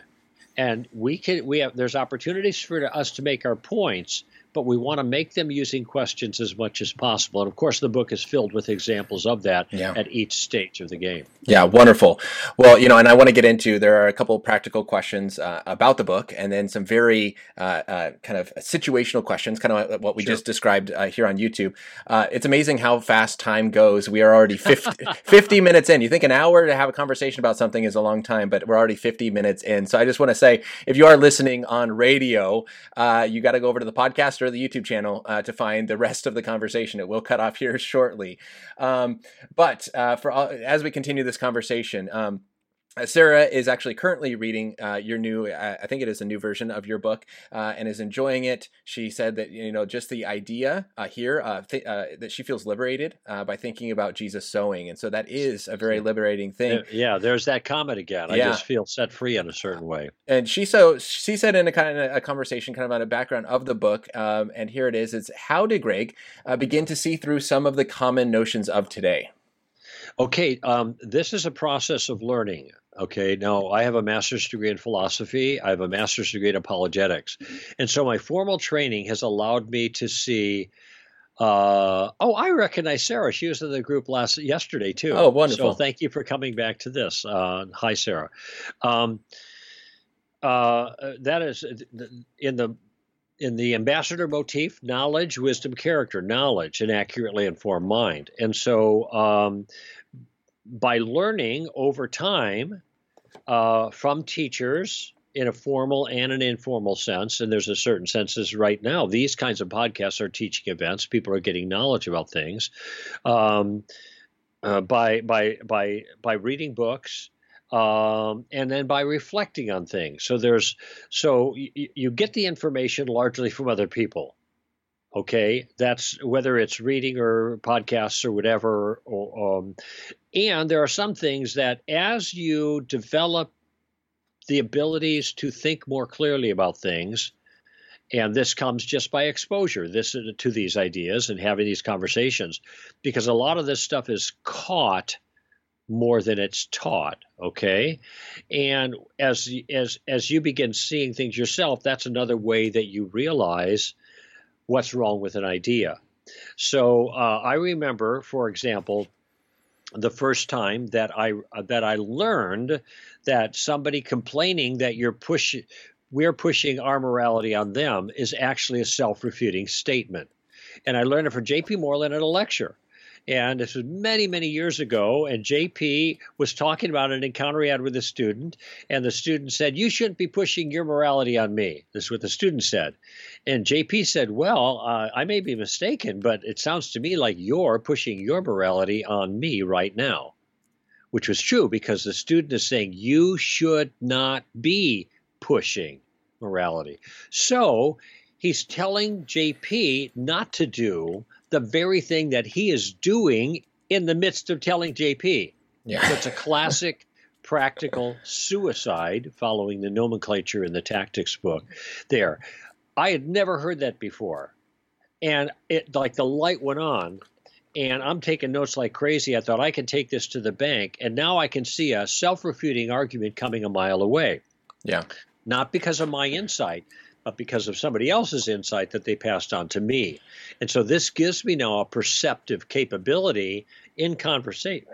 And we can we have there's opportunities for us to make our points, but we want to make them using questions as much as possible. And of course, the book is filled with examples of that yeah. at each stage of the game. Yeah, wonderful. Well, you know, and I want to get into there are a couple practical questions uh, about the book, and then some very uh, uh, kind of situational questions, kind of what we sure. just described uh, here on YouTube. Uh, it's amazing how fast time goes. We are already 50, [laughs] 50 minutes in. You think an hour to have a conversation about something is a long time, but we're already 50 minutes in. So I just want to say, if you are listening on radio, uh, you got to go over to the podcast the YouTube channel to find the rest of the conversation. It will cut off here [laughs] shortly. Um, but for as we continue this conversation. Um, uh, Sarah is actually currently reading uh, your new, uh, I think it is a new version of your book, uh, and is enjoying it. She said that you know just the idea uh, here uh, th- that she feels liberated by thinking about Jesus sowing, and so that is a very liberating thing. Yeah, there's that comment again. I just feel set free in a certain way. And she so she said in a kind of a conversation, kind of on a background of the book, um, and here it is. It's how did Greg begin to see through some of the common notions of today? Okay, um, this is a process of learning. Okay, now I have a master's degree in philosophy, I have a master's degree in apologetics. And so my formal training has allowed me to see. Uh, oh, I recognize Sarah. She was in the group last yesterday too. Oh, wonderful! So thank you for coming back to this. Uh, hi, Sarah. Um, uh, that is in the in the ambassador motif knowledge wisdom character knowledge an accurately informed mind and so um, by learning over time uh, from teachers in a formal and an informal sense, and there's a certain sense senses right now. These kinds of podcasts are teaching events. People are getting knowledge about things um, uh, by by by by reading books. Um, and then by reflecting on things. So there's so y- you get the information largely from other people. Okay, that's whether it's reading or podcasts or whatever. Or, um, and there are some things that as you develop the abilities to think more clearly about things, and this comes just by exposure this to these ideas and having these conversations, because a lot of this stuff is caught more than it's taught okay and as as as you begin seeing things yourself that's another way that you realize what's wrong with an idea. So uh, I remember, for example, the first time that I uh, that I learned that somebody complaining that you're pushing we're pushing our morality on them is actually a self-refuting statement. And I learned it from J.P. Moreland at a lecture. And this was many, many years ago. And JP was talking about an encounter he had with a student. And the student said, You shouldn't be pushing your morality on me. This is what the student said. And JP said, Well, uh, I may be mistaken, but it sounds to me like you're pushing your morality on me right now. Which was true because the student is saying, You should not be pushing morality. So he's telling JP not to do the very thing that he is doing in the midst of telling JP. Yeah. So it's a classic practical suicide following the nomenclature in the tactics book there. I had never heard that before. And it like the light went on and I'm taking notes like crazy. I thought I can take this to the bank and now I can see a self-refuting argument coming a mile away. Yeah. Not because of my insight, because of somebody else's insight that they passed on to me. And so this gives me now a perceptive capability in conversation,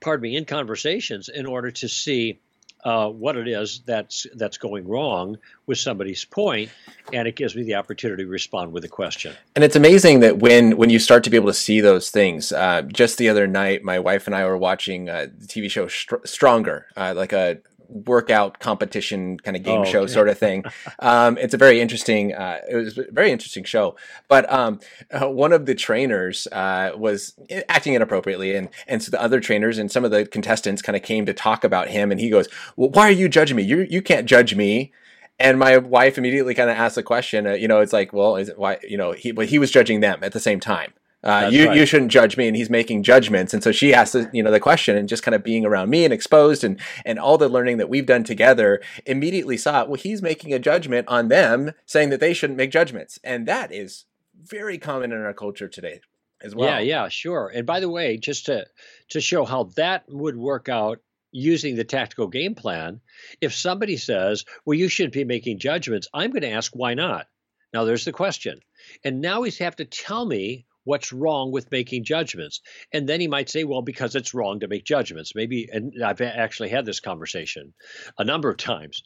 pardon me, in conversations in order to see uh, what it is that's that's going wrong with somebody's point, and it gives me the opportunity to respond with a question. And it's amazing that when when you start to be able to see those things. Uh, just the other night, my wife and I were watching uh, the TV show Str- Stronger, uh, like a workout competition kind of game oh, show okay. sort of thing. Um, it's a very interesting. Uh, it was a very interesting show. But um, uh, one of the trainers uh, was acting inappropriately, and and so the other trainers and some of the contestants kind of came to talk about him, and he goes, "Well, why are you judging me? You you can't judge me." And my wife immediately kind of asked the question. Uh, you know, it's like, well, is it why? You know, he but he was judging them at the same time. Uh, you right. you shouldn't judge me, and he's making judgments, and so she asked the, you know the question, and just kind of being around me and exposed, and and all the learning that we've done together, immediately saw it. well he's making a judgment on them, saying that they shouldn't make judgments, and that is very common in our culture today as well. Yeah, yeah, sure. And by the way, just to to show how that would work out using the tactical game plan, if somebody says, "Well, you shouldn't be making judgments," I'm going to ask why not Now there's the question. And now he's have to tell me what's wrong with making judgments. And then he might say, well, because it's wrong to make judgments. Maybe, and I've actually had this conversation a number of times.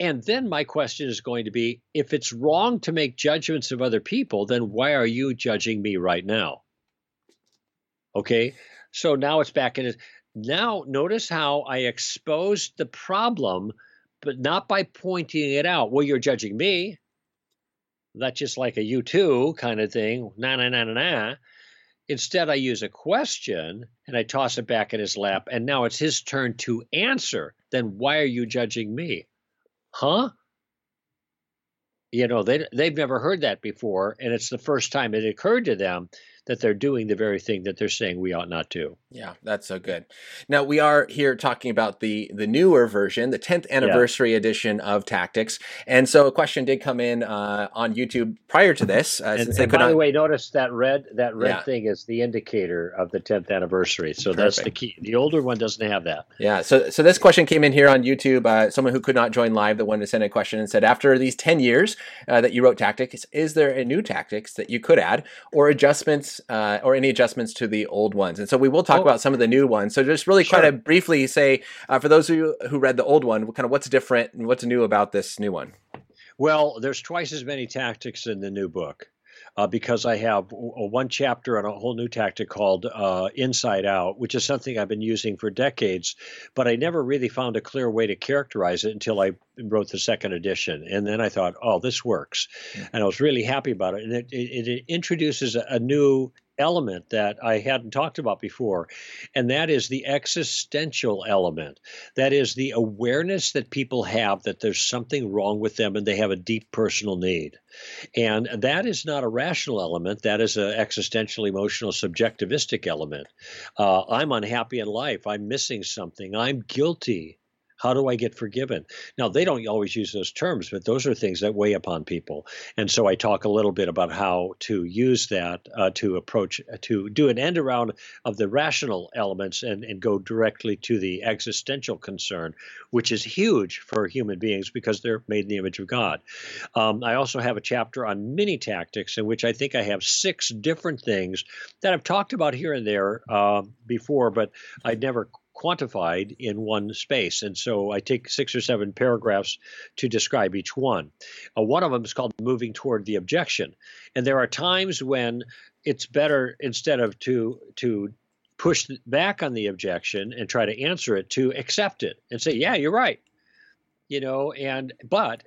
And then my question is going to be if it's wrong to make judgments of other people, then why are you judging me right now? Okay. So now it's back in it. Now, notice how I exposed the problem, but not by pointing it out. Well, you're judging me. That's just like a you too kind of thing. Na na na na na. Instead, I use a question and I toss it back in his lap, and now it's his turn to answer. Then why are you judging me? Huh? You know, they, they've never heard that before, and it's the first time it occurred to them that they're doing the very thing that they're saying we ought not to. Yeah, that's so good. Now we are here talking about the the newer version, the 10th anniversary yeah. edition of Tactics, and so a question did come in uh, on YouTube prior to this. Uh, and, and by not... the way, notice that red that red yeah. thing is the indicator of the 10th anniversary. So Perfect. that's the key. The older one doesn't have that. Yeah. So so this question came in here on YouTube. Uh, someone who could not join live that wanted to send a question and said, after these 10 years uh, that you wrote Tactics, is there a new Tactics that you could add or adjustments? Uh, or any adjustments to the old ones. And so we will talk oh. about some of the new ones. So just really sure. kind of briefly say uh, for those of you who read the old one, kind of what's different and what's new about this new one. Well, there's twice as many tactics in the new book uh, because I have a one chapter on a whole new tactic called uh, Inside Out, which is something I've been using for decades, but I never really found a clear way to characterize it until I wrote the second edition. And then I thought, oh, this works. Mm-hmm. And I was really happy about it. And it, it, it introduces a, a new element that I hadn't talked about before, and that is the existential element. That is the awareness that people have that there's something wrong with them and they have a deep personal need. And that is not a rational element, that is an existential, emotional, subjectivistic element. Uh, I'm unhappy in life, I'm missing something, I'm guilty. How do I get forgiven? Now, they don't always use those terms, but those are things that weigh upon people. And so I talk a little bit about how to use that uh, to approach, uh, to do an end around of the rational elements and, and go directly to the existential concern, which is huge for human beings because they're made in the image of God. Um, I also have a chapter on mini tactics in which I think I have six different things that I've talked about here and there uh, before, but I never quantified in one space. And so I take six or seven paragraphs to describe each one. Uh, one of them is called moving toward the objection. And there are times when it's better instead of to to push back on the objection and try to answer it to accept it and say, yeah, you're right. You know, and but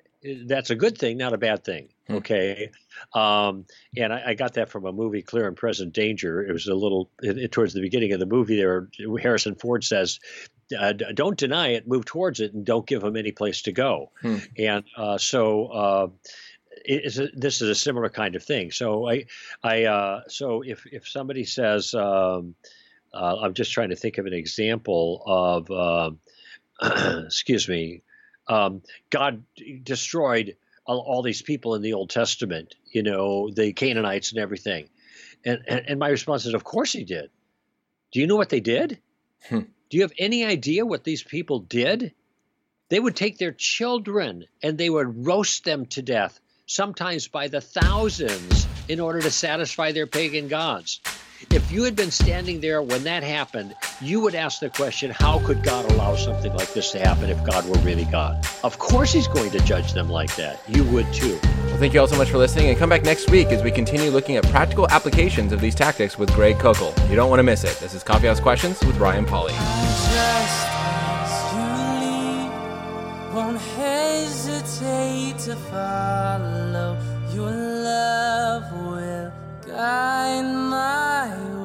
that's a good thing, not a bad thing. Hmm. Okay, um, and I, I, got that from a movie, Clear and Present Danger. It was a little it, it, towards the beginning of the movie. There, Harrison Ford says, uh, "Don't deny it, move towards it, and don't give them any place to go." Hmm. And uh, so. Uh, a, this is a similar kind of thing. So I, I, uh, so if if somebody says, um, uh, I'm just trying to think of an example of, um, [clears throat] excuse me, um, God destroyed all, all, these people in the Old Testament, you know, the Canaanites and everything. And, and, and my response is, of course he did. Do you know what they did? Hmm. Do you have any idea what these people did? They would take their children and they would roast them to death, sometimes by the thousands, in order to satisfy their pagan gods. If you had been standing there when that happened, you would ask the question, how could God allow something like this to happen if God were really God? Of course, He's going to judge them like that. You would too. Well, thank you all so much for listening, and come back next week as we continue looking at practical applications of these tactics with Greg Koukl. You don't want to miss it. This is Coffee House Questions with Ryan Pauly. won't hesitate to follow your love find my way.